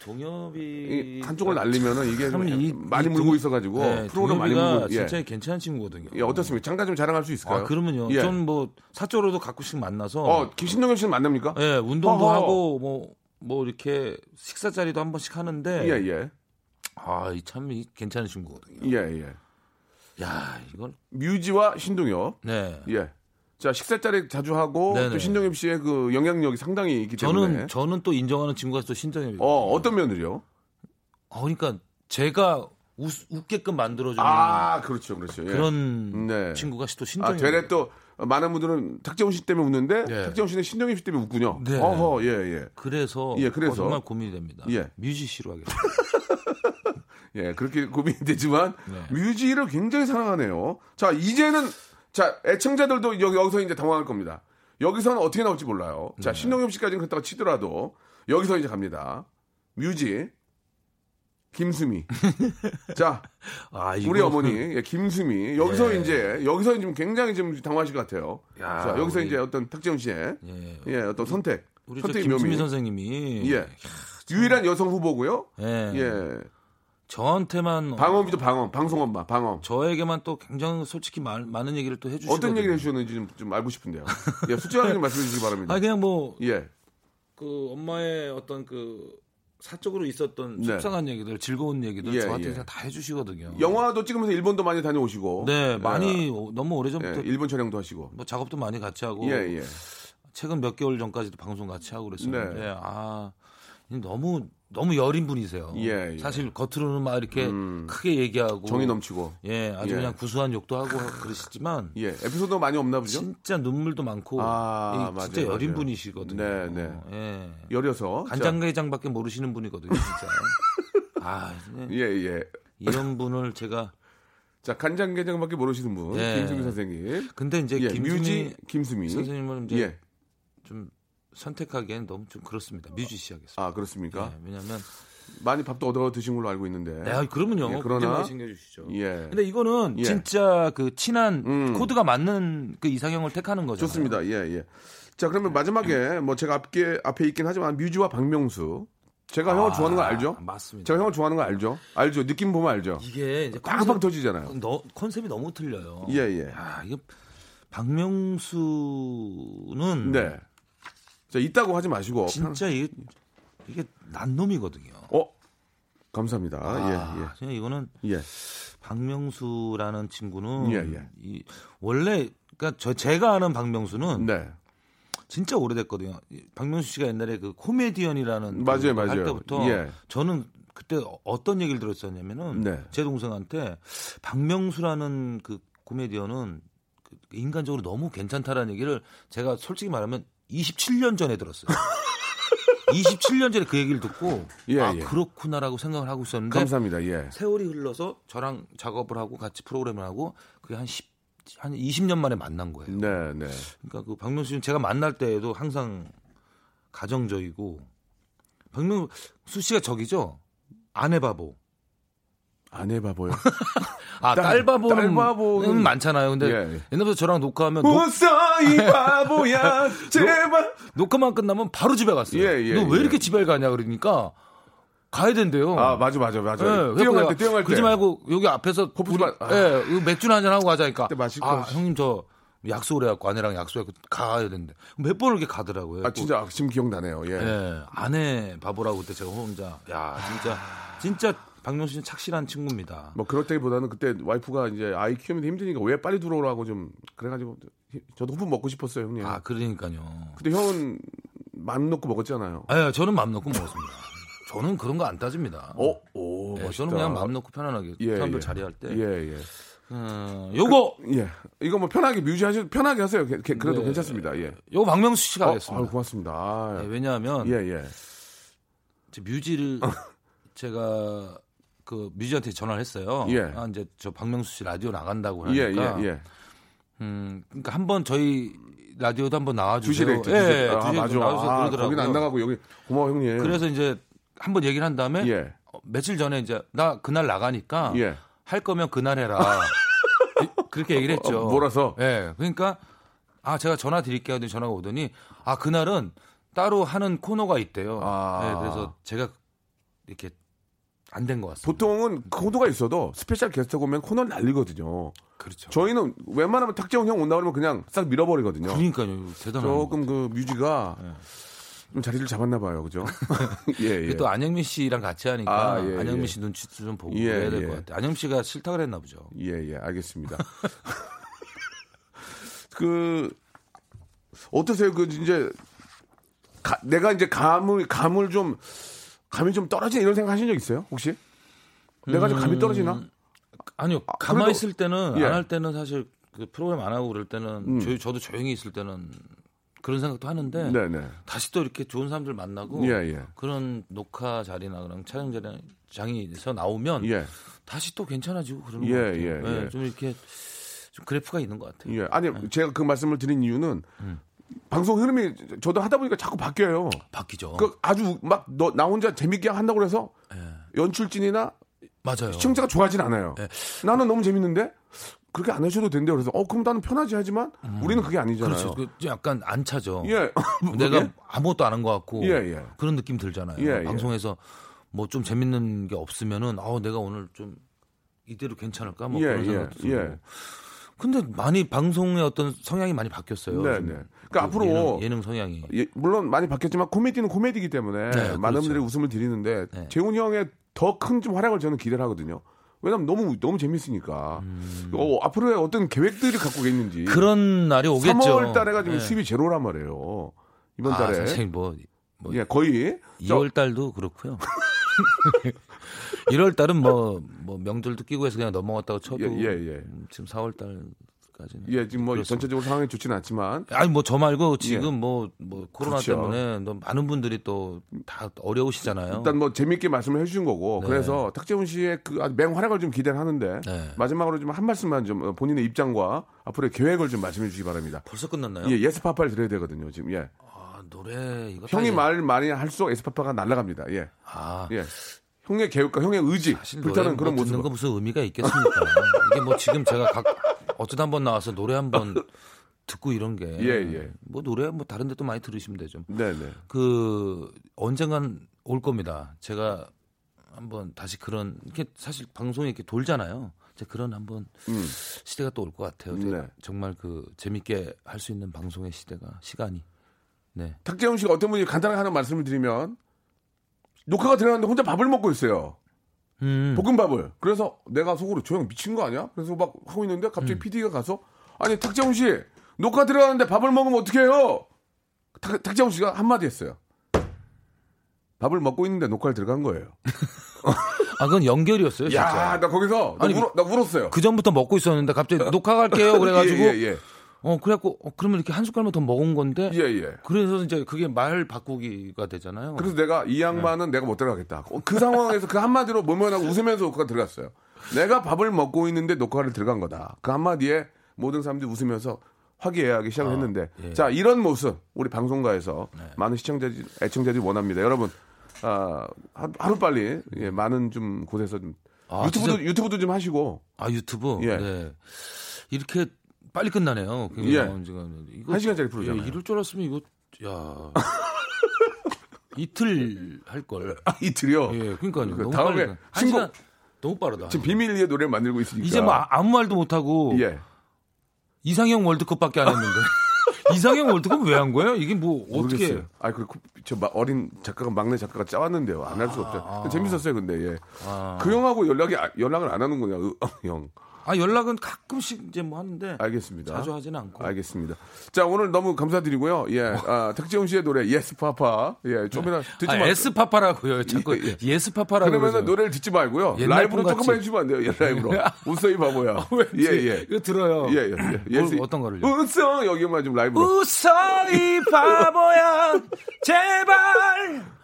동엽이 이 한쪽을 날리면은 이게 좀참 이- 많이 이 물고 동- 있어가지고, 네, 프로그램 많이 동엽이가 물고, 예. 진짜 괜찮은 친구거든요. 예, 어떻습니까? 잠깐 좀 자랑할 수 있을까요? 아, 그러면요. 예. 전 뭐 사적으로도 가끔씩 만나서 어, 김신동엽 씨는 만납니까? 예, 운동도 어허. 하고 뭐 뭐 이렇게 식사 자리도 한 번씩 하는데 예, 예. 아, 이참이 괜찮은 친구거든요. 예, 예. 야, 이걸 뮤지와 신동엽. 네. 예. 자, 식사 자리 자주 하고, 네네. 또 신동엽 씨의 그 영향력이 상당히 있기 때문에. 저는 저는 또 인정하는 친구가 또 신동엽이에요. 어, 어떤 면을요? 어, 그러니까 제가 웃, 웃게끔 만들어주는 아, 그렇죠, 그렇죠. 예. 그런 네. 친구가 또 아, 신동엽. 되레 또 많은 분들은 탁재훈 씨 때문에 웃는데 네. 탁재훈 씨는 신동엽 씨 때문에 웃군요. 네. 어허, 예, 예. 그래서, 예, 그래서. 어, 정말 고민이 됩니다. 예. 뮤지 씨로 하겠습니다. 예, 그렇게 고민이 되지만 네. 뮤지를 굉장히 사랑하네요. 자, 이제는 자, 애청자들도 여기 여기 서 이제 당황할 겁니다. 여기서는 어떻게 나올지 몰라요. 자, 네. 신동엽 씨까지는 그렇다고 치더라도 여기서 이제 갑니다. 뮤지 김수미. 자, 아, 우리 어머니 예, 김수미 여기서 예. 이제 여기서 지금 굉장히 좀 당황하실 것 같아요. 야, 자, 여기서 우리- 이제 어떤 탁재훈 씨의 예. 예, 어떤 선택, 우리 저 선택의 김수미 묘미. 선생님이 예. 유일한 여성 후보고요. 예. 예. 저한테만 방언이죠, 방언. 방송 엄마, 방언. 저에게만 또 굉장히 솔직히 말- 많은 얘기를 또 해주시거든요. 어떤 얘기를 해주셨는지 좀, 좀 알고 싶은데요. 예, 솔직하게 좀 말씀해 주시기 바랍니다. 아 그냥 뭐그 예. 엄마의 어떤 그 사적으로 있었던 네. 속상한 얘기들, 즐거운 얘기들 예, 저한테 예. 그냥 다 해주시거든요. 영화도 찍으면서 일본도 많이 다녀오시고. 네, 많이 예, 오- 너무 오래 전부터 예, 일본 촬영도 하시고. 뭐 작업도 많이 같이 하고 예, 예. 최근 몇 개월 전까지도 방송 같이 하고 그랬었는데 네. 아 너무 너무 여린 분이세요. 예, 예. 사실 겉으로는 막 이렇게 음. 크게 얘기하고 정이 넘치고. 예, 아주 예. 그냥 구수한 욕도 하고 그러시지만 예, 에피소드 많이 없나 보죠? 진짜 눈물도 많고 아, 이 진짜 맞아요, 여린 맞아요. 분이시거든요. 네, 네. 예. 열여서. 간장게장밖에 모르시는 분이거든요, 진짜. 아. 예, 예. 이런 분을 제가 자, 간장게장밖에 모르시는 분. 네. 김수미 선생님. 근데 이제 예, 김수미 뮤지 김수미. 선생님은 이제 예. 좀 선택하기엔 너무 좀 그렇습니다. 뮤지시 하겠습니다. 아 그렇습니까? 예, 왜냐면 많이 밥도 얻어 드신 걸로 알고 있는데. 네, 그러면요. 예, 그러나 많이 챙겨주시죠. 예. 근데 이거는 예. 진짜 그 친한 음. 코드가 맞는 그 이상형을 택하는 거죠. 좋습니다. 예, 예. 자, 그러면 마지막에 뭐 제가 앞에 앞에 있긴 하지만 뮤지와 박명수. 제가 형을 좋아하는 거 알죠? 맞습니다. 제가 형을 좋아하는 거 알죠? 알죠? 느낌 보면 알죠? 이게 이제 컨셉, 터지잖아요. 너, 컨셉이 너무 틀려요. 예, 예. 아, 이거 박명수는 네. 자, 있다고 하지 마시고. 진짜 이게 이게 난놈이거든요. 편- 어? 감사합니다. 아, 그냥 이거는 예, 예. 박명수라는 친구는 예, 예. 이 원래 그러니까 저 제가 아는 박명수는 네. 진짜 오래됐거든요. 이 박명수 씨가 옛날에 그 코미디언이라는 맞아요, 그걸 맞아요. 할 때부터 예. 저는 그때 어떤 얘기를 들었었냐면은 네. 제 동생한테 박명수라는 그 코미디언은 그 인간적으로 너무 괜찮다라는 얘기를 제가 솔직히 말하면 27년 전에 들었어요. 27년 전에 그 얘기를 듣고 예, 아 예. 그렇구나라고 생각을 하고 있었는데 감사합니다. 예. 세월이 흘러서 저랑 작업을 하고 같이 프로그램을 하고 그게 한 10, 한 20년 만에 만난 거예요. 네, 네. 그러니까 그 박명수 씨는 제가 만날 때에도 항상 가정적이고 박명수 씨가 저기죠 아내 바보. 안 해봐보요. 아 딸- 딸 바보는 딸 바보는 많잖아요. 근데 예, 예. 옛날부터 저랑 녹화하면 녹, 웃어 이 바보야 제발. 녹화만 끝나면 바로 집에 갔어요. 예, 예, 너왜 예. 이렇게 집에 가냐 그러니까 가야 된대요. 아 맞아 맞아 맞아. 예, 뛰어갈 때 뛰어갈 때. 그러지 말고 여기 앞에서 코프지 마- 아. 예, 이거 맥주나 한잔 하고 가자 니까. 그때 마실 아, 거. 형님 저 약속을 해갖고 아내랑 약속해갖고 가야 되는데 몇 번을 이렇게 가더라고요. 아 진짜 아, 지금 기억나네요. 예. 예, 아내 바보라고 그때 제가 혼자 야 진짜 진짜 박명수 씨는 착실한 친구입니다. 뭐 그럴 때보다는 그때 와이프가 이제 아이 키우는데 힘드니까 왜 빨리 들어오라고 좀 그래가지고 저도 호프 먹고 싶었어요 형님. 아 그러니까요. 근데 형은 맘 놓고 먹었잖아요. 아, 저는 마음 놓고 먹었습니다. 저는 그런 거 안 따집니다. 어, 오, 예, 멋있다. 저는 그냥 마음 놓고 편안하게 예, 사람들 예. 자리할 때. 예, 예. 어, 요거 예. 이거 뭐 편하게 뮤지 하셔 편하게 하세요. 게- 게- 그래도 네. 괜찮습니다. 예. 요거 박명수 씨가 어, 하겠습니다. 아유, 고맙습니다. 아, 예, 왜냐하면 예, 예. 제 뮤지를 제가 그 뮤지한테 전화를 했어요. 예. 아, 이제 저 박명수 씨 라디오 나간다고 예, 하니까. 예, 예. 음, 그러니까 한번 저희 라디오도 한번 나와주세요. 주시래. 예, 아, 주시래. 맞아. 나와서 아, 그러더라고요. 거기는 안 나가고 여기 고마워 형님. 그래서 이제 한번 얘기를 한 다음에 예. 어, 며칠 전에 이제 나 그날 나가니까 예. 할 거면 그날 해라. 그렇게 얘기를 했죠. 어, 몰아서? 예. 그러니까 아 제가 전화 드릴게요. 하더니 전화가 오더니 아 그날은 따로 하는 코너가 있대요. 아. 예, 그래서 제가 이렇게 안 된 것 같습니다. 보통은 코너가 있어도 special guest 오면 코너를 날리거든요. 그렇죠. 저희는 웬만하면 탁재훈 형 온다 그러면 그냥 싹 밀어버리거든요. 그러니까요. 대단한. 조금 그 뮤지가 좀 자리를 잡았나 봐요, 그죠? 예, 예. 또 안영민 씨랑 같이 하니까 아, 예, 안영민 예. 씨 눈치도 좀 보고 예, 그래야 될 예. 것 같아요. 안영민 씨가 싫다 그랬나 보죠. 예, 예, 알겠습니다. 그 어떠세요? 그 이제 가- 내가 이제 감을 감을 좀 감이 좀 떨어지는 이런 생각 하신 적 있어요? 혹시? 내가 좀 감이 떨어지나? 아니요. 아, 가만히 그래도- 있을 때는 예. 음. 안할 때는 사실 그 프로그램 안 하고 그럴 때는 저, 저도 조용히 있을 때는 그런 생각도 하는데 네, 네. 다시 또 이렇게 좋은 사람들 만나고 예, 예. 그런 녹화 자리나 그런 촬영 자리장에서 나오면 예. 다시 또 괜찮아지고 그러는 예, 것 같아요. 예, 예. 좀 이렇게 좀 그래프가 있는 것 같아요. 예. 아니, 네. 제가 그 말씀을 드린 이유는 음. 방송 흐름이 저도 하다 보니까 자꾸 바뀌어요. 바뀌죠. 그 아주 막나 혼자 재밌게 한다고 해서 예. 연출진이나 맞아요. 시청자가 좋아하진 않아요. 네. 나는 너무 재밌는데 그렇게 안 하셔도 된대요. 그래서 어 그럼 나는 편하지 하지만 우리는 그게 아니잖아요. 그렇죠. 그 약간 안 차죠. 예. 내가? 아무것도 안 한 것 같고 예, 예. 그런 느낌 들잖아요. 예, 예. 방송에서 뭐 좀 재밌는 게 없으면은 아 내가 오늘 좀 이대로 괜찮을까 뭐 예, 그런 예, 생각도 들고. 예. 근데 많이 방송의 어떤 성향이 많이 바뀌었어요. 네, 좀 네. 그러니까 앞으로 예능, 예능 성향이 예, 물론 많이 바뀌었지만 코미디는 코미디이기 때문에 네, 많은 그렇죠. 분들이 웃음을 드리는데 네. 재훈 형의 더 큰 좀 활약을 저는 기대를 하거든요. 왜냐면 너무 너무 재밌으니까. 어, 앞으로의 어떤 계획들이 갖고 계는지. 음. 그런 날이 오겠죠. 3월 달에가 지금 예. 수입이 제로란 말이에요. 이번 아, 달에. 선생님 뭐, 뭐 예, 거의. 저- 2월 달도 그렇고요. 1월 달은 뭐, 뭐 명절도 끼고 해서 그냥 넘어갔다고 쳐도 예, 예, 예. 음, 지금 4월 달 까지는 예, 지금 뭐 그렇습니다. 전체적으로 상황이 좋지는 않지만 아니 뭐 저 말고 지금 뭐뭐 코로나 그렇죠. 때문에 너무 많은 분들이 또 다 어려우시잖아요. 일단 뭐 재밌게 말씀을 해주신 거고 네. 그래서 탁재훈 씨의 그 아주 맹활약을 좀 기대를 하는데 네. 마지막으로 좀 한 말씀만 좀 어, 본인의 입장과 앞으로의 계획을 좀 말씀해 주시기 바랍니다. 벌써 끝났나요? 예, Yes Papa를 드려야 되거든요. 지금 예. 아, 노래 이거 형이 사실- 말 많이 할수록 S Papa가 날아갑니다. 예. 아, 예. 형의 계획과 형의 의지, 불타는 그런 뭐 모습. 듣는 거 무슨 의미가 있겠습니까? 이게 뭐 지금 제가 각 어쩌다 한 번 나와서 노래 한번 듣고 이런 게 예, 예. 뭐 노래 뭐 다른 데도 많이 들으시면 되죠. 네네. 그 언젠간 올 겁니다. 제가 한번 다시 그런 이렇게 사실 방송이 이렇게 돌잖아요. 그런 한번 음. 시대가 또 올 것 같아요. 네. 정말 그 재밌게 할 수 있는 방송의 시대가 시간이 네. 탁재훈 씨가 어떤 분이 간단하게 하는 말씀을 드리면 녹화가 들어갔는데 혼자 밥을 먹고 있어요. 음. 볶음밥을. 그래서 내가 속으로 저형 미친 거 아니야? 그래서 막 하고 있는데 갑자기 음. PD가 가서 아니 탁재훈 씨 녹화 들어가는데 밥을 먹으면 어떻게 해요? 탁, 탁재훈 씨가 한마디 했어요. 밥을 먹고 있는데 녹화를 들어간 거예요. 아 그건 연결이었어요. 진짜. 야, 나 거기서 나, 아니, 울어, 나 울었어요. 그 전부터 먹고 있었는데 갑자기 녹화 갈게요. 그래 가지고 예, 예, 예. 어 그래갖고 어, 그러면 이렇게 한 숟갈만 더 먹은 건데 예, 예. 그래서 이제 그게 말 바꾸기가 되잖아요. 그래서 내가 이 양반은 내가 못 들어가겠다. 그 상황에서 그 한마디로 모면하고 웃으면서 녹화가 들어갔어요. 내가 밥을 먹고 있는데 녹화를 들어간 거다. 그 한마디에 모든 사람들이 웃으면서 화기애애하기 시작을 했는데 예. 자 이런 모습 우리 방송가에서 많은 시청자들 애청자들이 원합니다. 여러분 아, 하루 빨리 예, 많은 좀 곳에서 좀 아, 유튜브도 진짜? 유튜브도 좀 하시고 아 유튜브 예. 네. 이렇게 빨리 끝나네요. 그 예. 이거 한 시간짜리 프로잖아요. 예, 이럴 줄 알았으면 이거 야 이틀 할 걸. 아, 이틀이요. 예, 그러니까요. 그 너무 다음에 빨리. 한 신곡- 시간 너무 빠르다. 지금 비밀리에 노래를 만들고 있으니까 이제 뭐 아- 아무 말도 못 하고 예. 이상형 월드컵밖에 안 했는데 이상형 월드컵 왜 한 거예요? 이게 뭐 어떻게? 모르겠어요. 아, 그, 저 마- 어린 작가가 막내 작가가 짜왔는데요. 안 할 수 없죠. 재밌었어요, 근데 예. 아. 그 형하고 연락이 아- 연락을 안 하는구나, 으, 어, 형. 아 연락은 가끔씩 이제 뭐 하는데 알겠습니다. 자주 하지는 않고. 알겠습니다. 자, 오늘 너무 감사드리고요. 예, 아, 탁재훈 씨의 노래 Yes Papa. 예, 좀이나 듣지 아, 마. S Papa라고요. 자꾸 예, 예. Yes Papa라고 그러면 그러죠. 노래를 듣지 말고요. 라이브로. 조금만 해주면 안 돼요. 예, 라이브로. 웃어 이 바보야. 예, 예. 이거 들어요. 예, 예, 예. 뭘, 어떤 거를요? 웃어 여기만 좀 라이브로. 웃어 이 바보야 제발.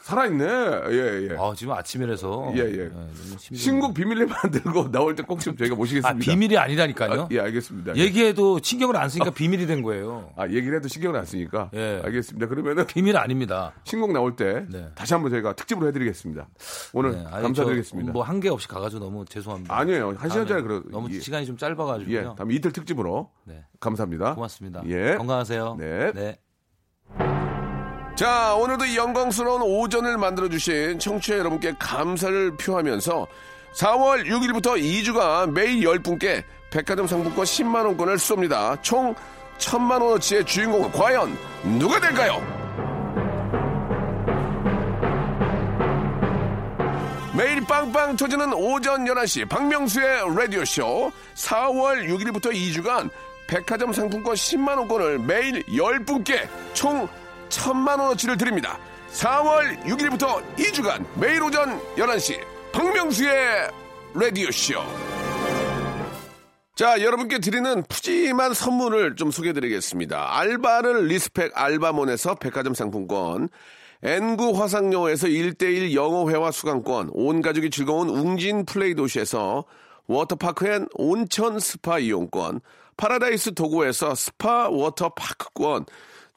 살아있네. 예, 예. 아 지금 아침이라서. 예, 예. 힘들어요. 신곡 비밀리 만들고 나올 때 꼭 좀 저희가 아 모시겠습니다. 비밀이 아니라니까요. 아, 예, 알겠습니다. 얘기해도 신경을 안 쓰니까 비밀이 된 거예요. 아, 얘기를 해도 신경을 안 쓰니까. 예. 알겠습니다. 그러면은 비밀 아닙니다. 신곡 나올 때 네. 다시 한번 저희가 특집으로 해드리겠습니다. 오늘 네, 아니, 감사드리겠습니다. 저 뭐한 개 없이 가가지고 너무 죄송합니다. 아니에요. 한 시간짜리 그러 너무 예. 시간이 좀 짧아가지고요. 예, 다음 이틀 특집으로 네. 감사합니다. 고맙습니다. 예. 건강하세요. 네. 네. 자, 오늘도 이 영광스러운 오전을 만들어주신 청취자 여러분께 감사를 표하면서 4월 6일부터 2주간 매일 10분께 백화점 상품권 10만원권을 쏩니다. 총 1000만원어치의 주인공은 과연 누가 될까요? 매일 빵빵 터지는 오전 11시 박명수의 라디오쇼 4월 6일부터 2주간 백화점 상품권 10만원권을 매일 10분께 총 1000만원어치를 드립니다. 4월 6일부터 2주간 매일 오전 11시 박명수의 라디오쇼 자, 여러분께 드리는 푸짐한 선물을 좀 소개해 드리겠습니다. 알바를 respect 알바몬에서 백화점 상품권, N구 화상영어에서 1대1 영어회화 수강권, 온 가족이 즐거운 웅진 플레이 도시에서 워터파크 and 온천 스파 이용권, 파라다이스 도구에서 스파 워터파크권,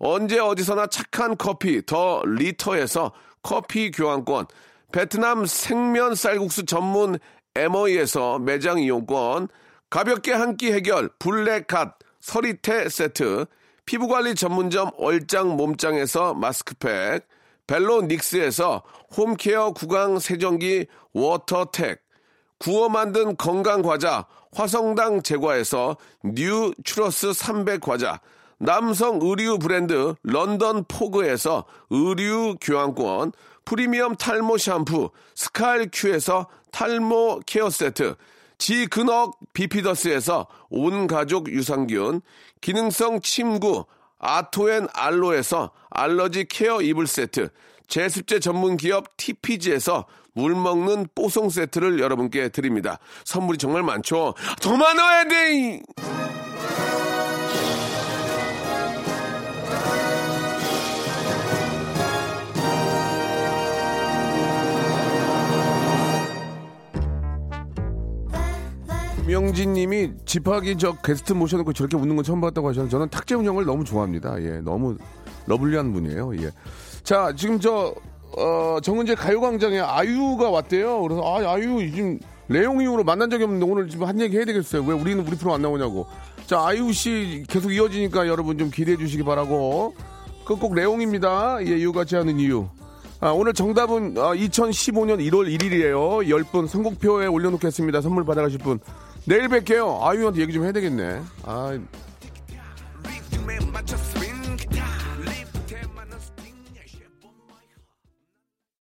언제 어디서나 착한 커피 더 리터에서 커피 교환권, 베트남 생면 쌀국수 전문 에머이에서 매장 이용권, 가볍게 한 끼 해결 블랙갓 서리태 세트, 피부관리 전문점 얼짱 몸짱에서 마스크팩, 벨로 닉스에서 home care 구강 세정기 워터텍, 구워 만든 건강 과자 화성당 제과에서 뉴 추러스 300 과자, 남성 의류 브랜드 런던 포그에서 의류 교환권, 프리미엄 탈모 샴푸 스칼 큐에서 탈모 케어 세트, 지근억 비피더스에서 온 가족 유산균, 기능성 침구 아토앤 알로에서 알러지 케어 이불 세트, 제습제 전문 기업 TPG에서 물 먹는 뽀송 세트를 여러분께 드립니다. 선물이 정말 많죠. 더 많아야 돼! 명진 님이 집하기 저 게스트 모셔놓고 저렇게 웃는 건 처음 봤다고 하셨는데 저는 탁재훈 형을 너무 좋아합니다. 예, 너무 lovely한 분이에요. 예. 자, 지금 저, 어, 정은지 가요광장에 아이유가 왔대요. 그래서 아, 아이유, 지금 레옹 이후로 만난 적이 없는데 오늘 지금 한 얘기 해야 되겠어요. 왜 우리는 우리 프로 안 나오냐고. 자, 아이유 씨 계속 이어지니까 여러분 좀 기대해 주시기 바라고. 끝곡 레옹입니다. 예, 이유 같지 않은 이유. 아, 오늘 정답은 아, 2015년 1월 1일이에요. 10분 선곡표에 올려놓겠습니다. 선물 받아가실 분. 내일 뵐게요. 아이유한테 얘기 좀 해야 되겠네. 아.